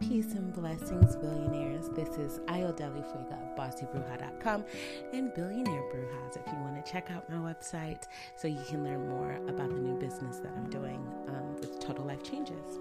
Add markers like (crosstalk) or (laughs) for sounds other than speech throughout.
Peace and blessings, billionaires. This is Ayodeli Fuega BossyBruja.com and Billionaire Brujas if you want to check out my website so you can learn more about the new business that I'm doing um, with Total Life Changes.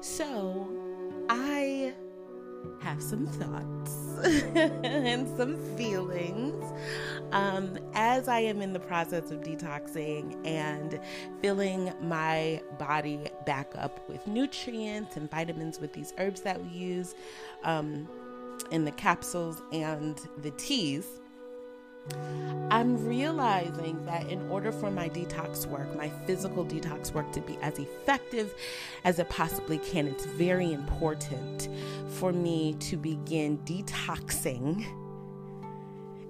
So, I have some thoughts (laughs) and some feelings um, as I am in the process of detoxing and filling my body back up with nutrients and vitamins with these herbs that we use um, in the capsules and the teas. I'm realizing that in order for my detox work, my physical detox work to be as effective as it possibly can, it's very important for me to begin detoxing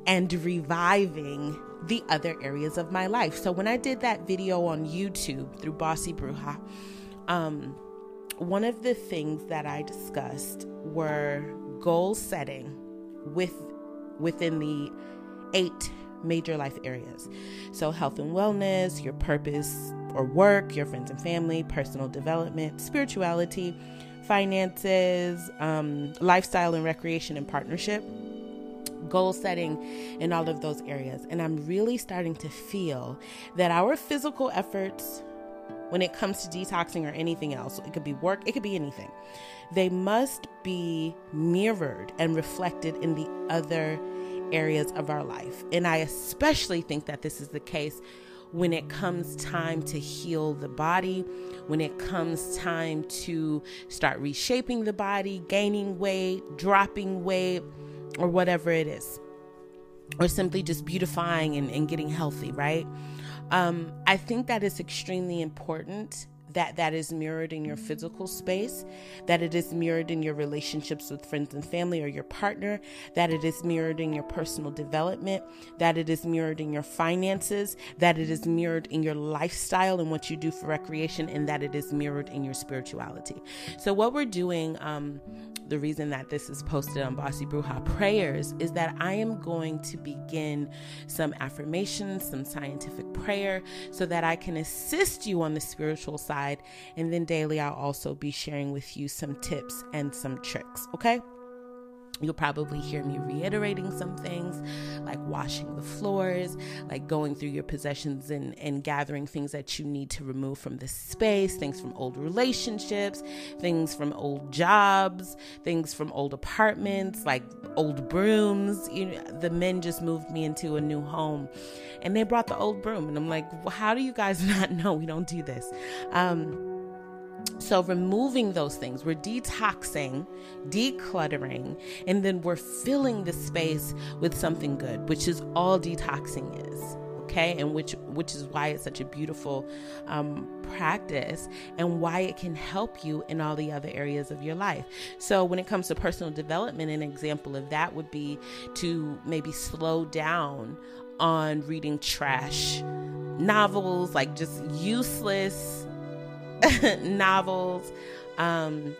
and reviving the other areas of my life. So when I did that video on YouTube through Bossy Bruja, um, one of the things that I discussed were goal setting with within the eight major life areas. So, health and wellness, your purpose or work, your friends and family, personal development, spirituality, finances, um, lifestyle and recreation and partnership, goal setting in all of those areas. And I'm really starting to feel that our physical efforts, when it comes to detoxing or anything else, it could be work, it could be anything, they must be mirrored and reflected in the other areas of our life. And I especially think that this is the case when it comes time to heal the body, when it comes time to start reshaping the body, gaining weight, dropping weight, or whatever it is, or simply just beautifying and, and getting healthy, right? Um, I think that is extremely important that that is mirrored in your physical space, that it is mirrored in your relationships with friends and family or your partner, that it is mirrored in your personal development, that it is mirrored in your finances, that it is mirrored in your lifestyle and what you do for recreation, and that it is mirrored in your spirituality. So, what we're doing, um, the reason that this is posted on Bossy Bruja Prayers is that I am going to begin some affirmations, some scientific prayer, so that I can assist you on the spiritual side And then daily, I'll also be sharing with you some tips and some tricks, okay? You'll probably hear me reiterating some things like washing the floors, like going through your possessions and, and gathering things that you need to remove from the space, things from old relationships, things from old jobs, things from old apartments, like old brooms. You know, the men just moved me into a new home and they brought the old broom. And I'm like, well, how do you guys (laughs) not know we don't do this? Um, so, removing those things, we're detoxing, decluttering, and then we're filling the space with something good, which is all detoxing is. Okay, and which which is why it's such a beautiful um, practice, and why it can help you in all the other areas of your life. So, when it comes to personal development, an example of that would be to maybe slow down on reading trash novels, like just useless (laughs) novels, um,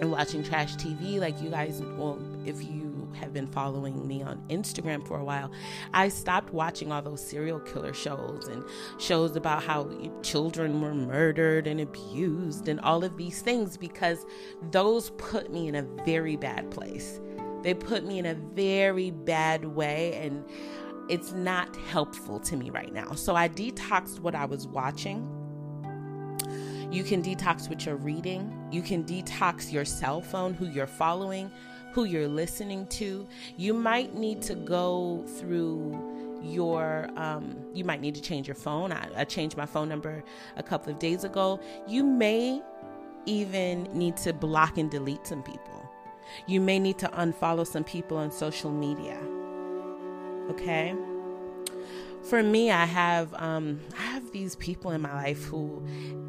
and watching trash TV. Like you guys, well, if you have been following me on Instagram for a while, I stopped watching all those serial killer shows and shows about how children were murdered and abused and all of these things because those put me in a very bad place. They put me in a very bad way and it's not helpful to me right now. So I detoxed what I was watching you can detox what you're reading. You can detox your cell phone, who you're following, who you're listening to. You might need to go through your um, you might need to change your phone. I, I changed my phone number a couple of days ago. You may even need to block and delete some people. You may need to unfollow some people on social media. Okay for me, I have um, I have these people in my life who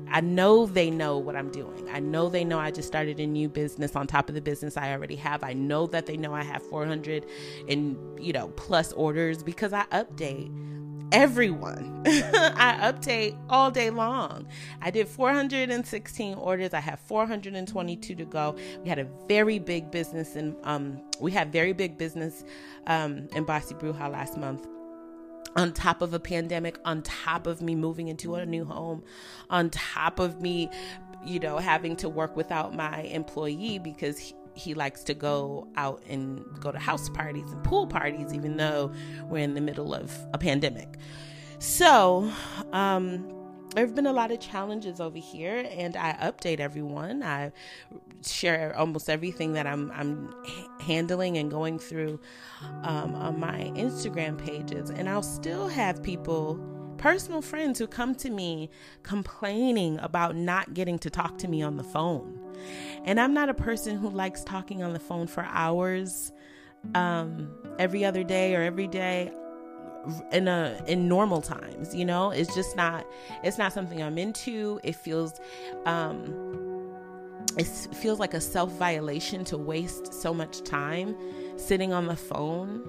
I know they know what I'm doing. I know they know I just started a new business on top of the business I already have. I know that they know I have 400 and you know plus orders because I update everyone. (laughs) I update all day long. I did 416 orders. I have 422 to go. We had a very big business and um we had very big business um in Bossy Bruja last month on top of a pandemic, on top of me moving into a new home, on top of me, you know, having to work without my employee because he, he likes to go out and go to house parties and pool parties, even though we're in the middle of a pandemic. So, um, there have been a lot of challenges over here, and I update everyone. I share almost everything that I'm I'm handling and going through um, on my Instagram pages, and I'll still have people personal friends who come to me complaining about not getting to talk to me on the phone. And I'm not a person who likes talking on the phone for hours um, every other day or every day in a in normal times you know? It's just not it's not something i'm into. It feels um it feels like a self violation to waste so much time sitting on the phone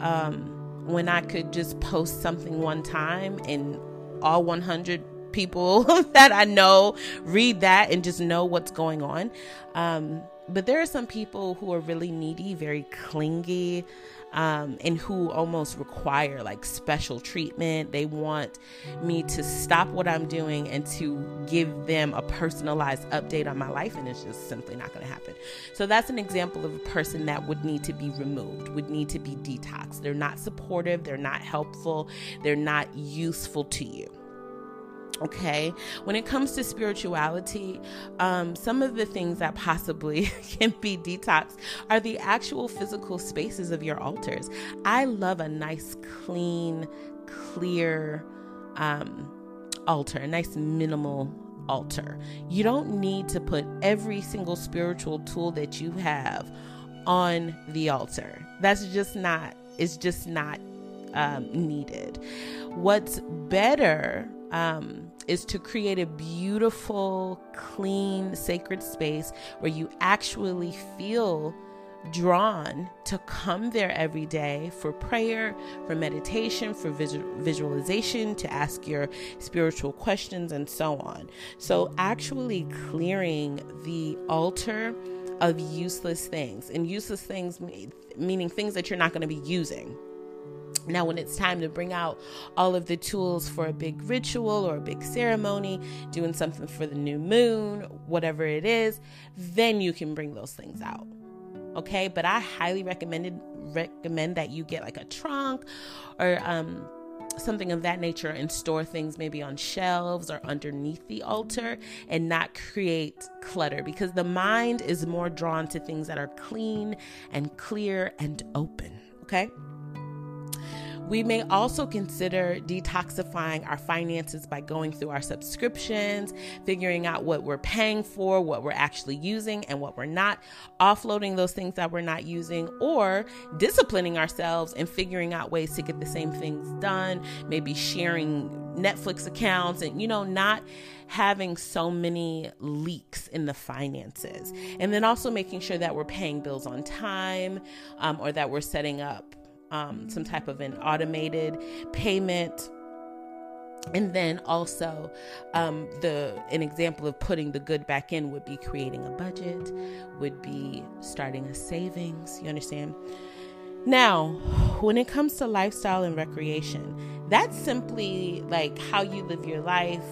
um when i could just post something one time and all 100 people (laughs) that i know read that and just know what's going on. Um but there are some people who are really needy very clingy um, and who almost require like special treatment. They want me to stop what I'm doing and to give them a personalized update on my life, and it's just simply not going to happen. So that's an example of a person that would need to be removed, would need to be detoxed. They're not supportive, they're not helpful, they're not useful to you. Okay, when it comes to spirituality, um, some of the things that possibly (laughs) can be detox are the actual physical spaces of your altars. I love a nice, clean, clear um, altar, a nice minimal altar. You don't need to put every single spiritual tool that you have on the altar. That's just not, it's just not um, needed. What's better um, is to create a beautiful, clean, sacred space where you actually feel drawn to come there every day for prayer, for meditation, for visual, visualization, to ask your spiritual questions, and so on. So, actually clearing the altar of useless things, and useless things meaning things that you're not going to be using now, when it's time to bring out all of the tools for a big ritual or a big ceremony, doing something for the new moon, whatever it is, then you can bring those things out. Okay, but I highly recommended recommend that you get like a trunk or um, something of that nature and store things maybe on shelves or underneath the altar and not create clutter because the mind is more drawn to things that are clean and clear and open. Okay. We may also consider detoxifying our finances by going through our subscriptions, figuring out what we're paying for, what we're actually using, and what we're not, offloading those things that we're not using, or disciplining ourselves and figuring out ways to get the same things done, maybe sharing Netflix accounts and, you know, not having so many leaks in the finances. And then also making sure that we're paying bills on time um, or that we're setting up um, some type of an automated payment and then also um, the an example of putting the good back in would be creating a budget would be starting a savings you understand now when it comes to lifestyle and recreation that's simply like how you live your life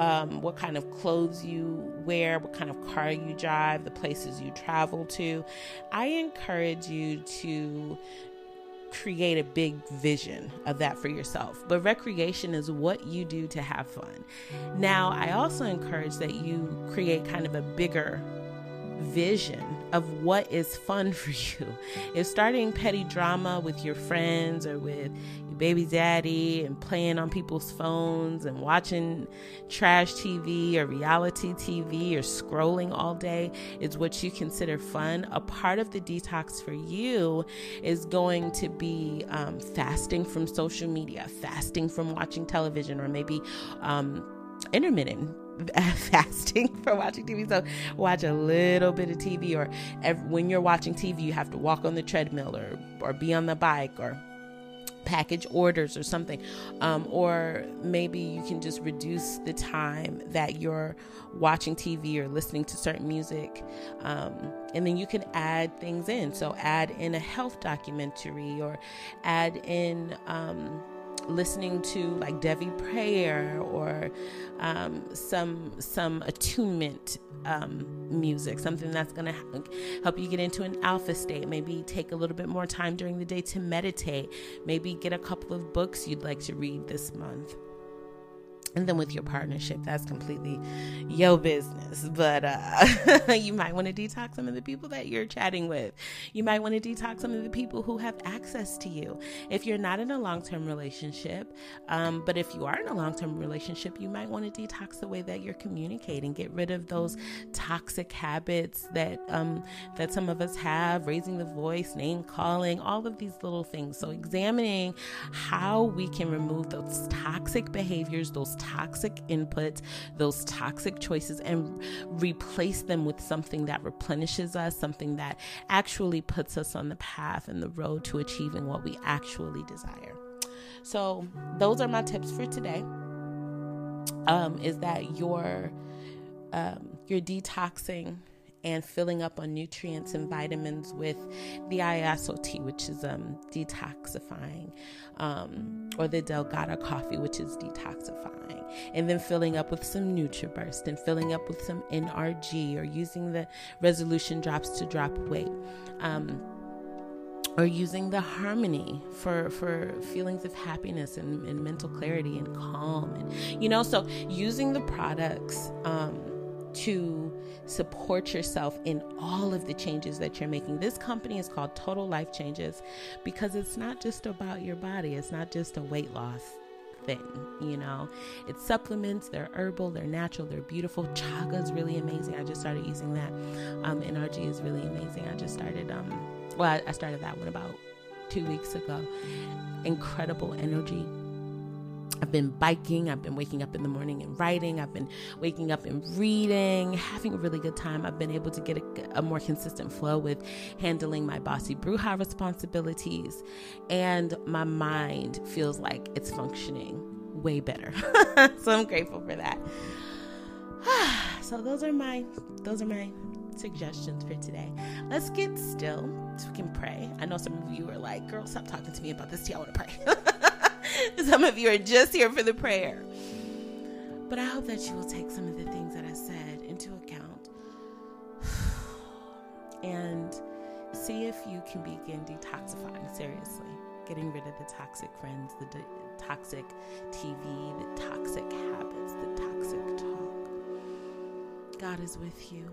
um, what kind of clothes you wear, what kind of car you drive, the places you travel to. I encourage you to create a big vision of that for yourself. But recreation is what you do to have fun. Now, I also encourage that you create kind of a bigger vision of what is fun (laughs) for you. If starting petty drama with your friends or with baby daddy and playing on people's phones and watching trash TV or reality TV or scrolling all day is what you consider fun, a part of the detox for you is going to be um, fasting from social media, fasting from watching television, or maybe um, intermittent (laughs) fasting for watching TV. So watch a little bit of TV, or every, when you're watching TV, you have to walk on the treadmill or or be on the bike or package orders or something um, or maybe you can just reduce the time that you're watching tv or listening to certain music um, and then you can add things in. So add in a health documentary or add in um, listening to like Devi prayer or um, some some attunement um, music, something that's going to help you get into an alpha state. Maybe take a little bit more time during the day to meditate. Maybe get a couple of books you'd like to read this month and then with your partnership that's completely your business. But uh, (laughs) you might want to detox some of the people that you're chatting with. You might want to detox some of the people who have access to you. If you're not in a long-term relationship um, but if you are in a long-term relationship you might want to detox the way that you're communicating. Get rid of those toxic habits that um, that some of us have raising the voice name calling all of these little things. So examining how we can remove those toxic behaviors those toxic inputs, those toxic choices, and replace them with something that replenishes us, something that actually puts us on the path and the road to achieving what we actually desire. So, those are my tips for today. Um, is that your um, you're detoxing and filling up on nutrients and vitamins with the Iaso tea, which is um, detoxifying, um, or the Delgada coffee, which is detoxifying, and then filling up with some NutriBurst and filling up with some NRG or using the resolution drops to drop weight. Um, or using the harmony for for feelings of happiness and, and mental clarity and calm and you know so using the products um, to support yourself in all of the changes that you're making. This company is called Total Life Changes because it's not just about your body, it's not just a weight loss thing, you know. It's supplements, they're herbal, they're natural, they're beautiful. Chaga is really amazing. I just started using that. Um, NRG is really amazing. I just started um well, I, I started that one about two weeks ago. Incredible energy I've been biking, I've been waking up in the morning and writing, I've been waking up and reading, having a really good time. I've been able to get a, a more consistent flow with handling my bossy bruja responsibilities, and my mind feels like it's functioning way better. (laughs) so I'm grateful for that. (sighs) so those are my those are my suggestions for today. Let's get still so we can pray. I know some of you are like, girl, stop talking to me about this tea. I want to pray. (laughs) (laughs) some of you are just here for the prayer. But I hope that you will take some of the things that I said into account (sighs) and see if you can begin detoxifying seriously, getting rid of the toxic friends, the de- toxic TV, the toxic habits, the toxic talk. God is with you.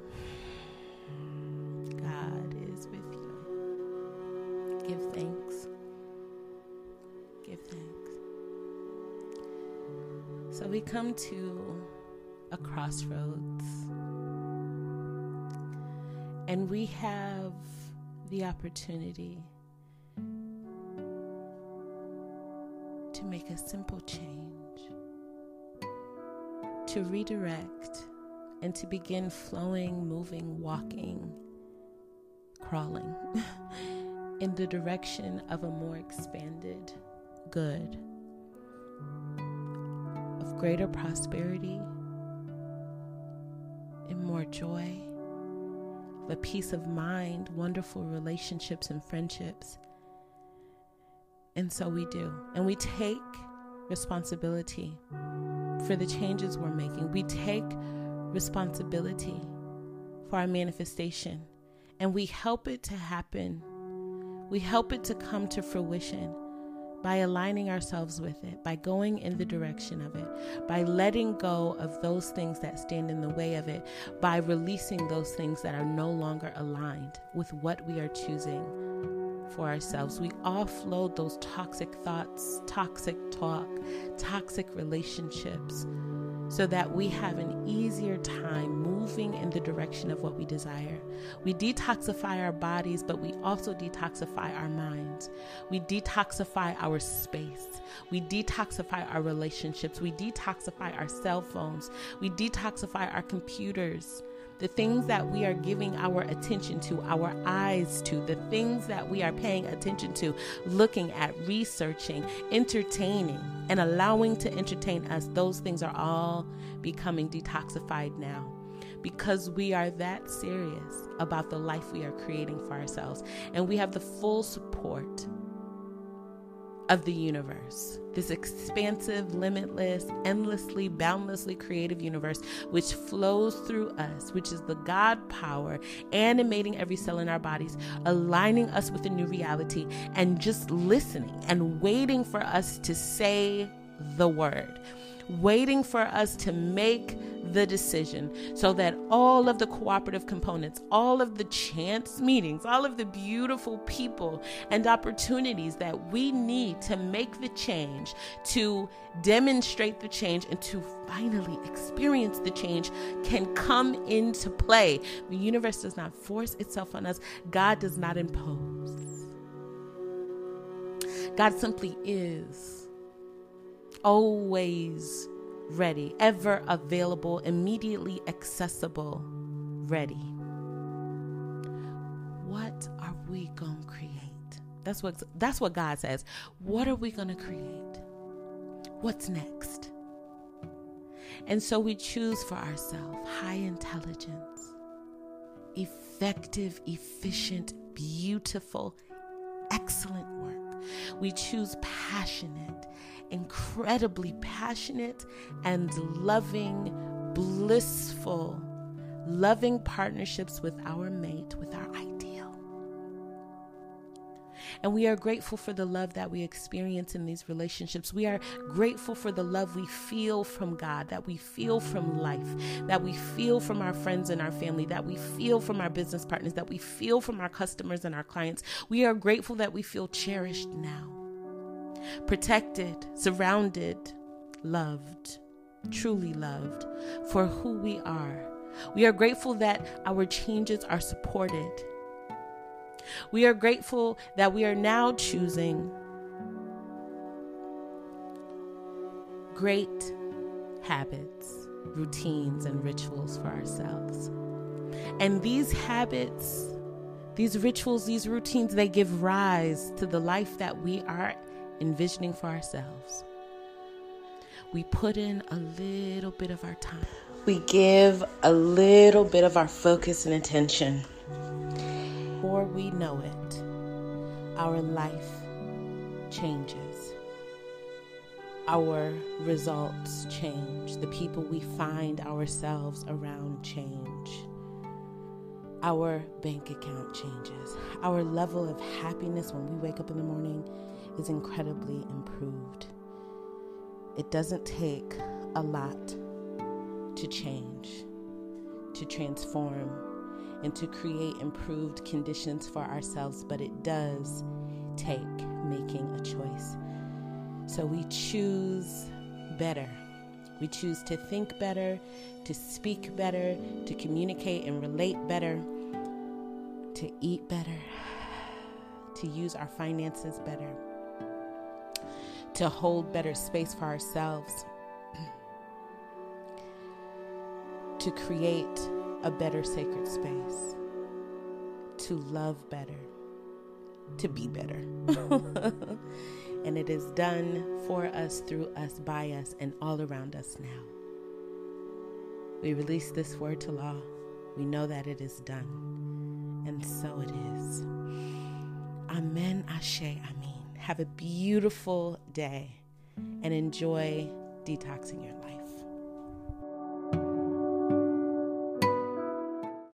God is with you. Give thanks. Give thanks. So we come to a crossroads, and we have the opportunity to make a simple change, to redirect, and to begin flowing, moving, walking, crawling (laughs) in the direction of a more expanded good greater prosperity and more joy, a peace of mind, wonderful relationships and friendships. And so we do. And we take responsibility for the changes we're making. We take responsibility for our manifestation and we help it to happen. We help it to come to fruition by aligning ourselves with it, by going in the direction of it, by letting go of those things that stand in the way of it, by releasing those things that are no longer aligned with what we are choosing for ourselves. We offload those toxic thoughts, toxic talk, toxic relationships so that we have an easier time moving in the direction of what we desire. We detoxify our bodies, but we also detoxify our minds. We detoxify our space. We detoxify our relationships. We detoxify our cell phones. We detoxify our computers the things that we are giving our attention to, our eyes to, the things that we are paying attention to, looking at, researching, entertaining, and allowing to entertain us, those things are all becoming detoxified now because we are that serious about the life we are creating for ourselves. And we have the full support of the universe, this expansive, limitless, endlessly, boundlessly creative universe, which flows through us, which is the God power animating every cell in our bodies, aligning us with a new reality, and just listening and waiting for us to say the word. Waiting for us to make the decision so that all of the cooperative components, all of the chance meetings, all of the beautiful people and opportunities that we need to make the change, to demonstrate the change, and to finally experience the change can come into play. The universe does not force itself on us, God does not impose. God simply is always ready, ever available, immediately accessible, ready. What are we going to create? That's what that's what God says. What are we going to create? What's next? And so we choose for ourselves high intelligence, effective, efficient, beautiful, excellent work. We choose passionate, incredibly passionate and loving, blissful, loving partnerships with our mate, with our ideal. And we are grateful for the love that we experience in these relationships. We are grateful for the love we feel from God, that we feel from life, that we feel from our friends and our family, that we feel from our business partners, that we feel from our customers and our clients. We are grateful that we feel cherished now protected, surrounded, loved, truly loved for who we are. We are grateful that our changes are supported. We are grateful that we are now choosing great habits, routines, and rituals for ourselves. And these habits, these rituals, these routines, they give rise to the life that we are envisioning for ourselves. We put in a little bit of our time. We give a little bit of our focus and attention. Before we know it, our life changes. Our results change. The people we find ourselves around change. Our bank account changes. Our level of happiness when we wake up in the morning is incredibly improved. It doesn't take a lot to change, to transform, and to create improved conditions for ourselves, but it does take making a choice. So we choose better. We choose to think better, to speak better, to communicate and relate better, to eat better, to use our finances better to hold better space for ourselves, (clears throat) to create a better sacred space, to love better, to be better. (laughs) and it is done for us, through us, by us, and all around us now. We release this word to law. We know that it is done. And so it is. Amen, Ashe, Amen. Have a beautiful day and enjoy detoxing your life.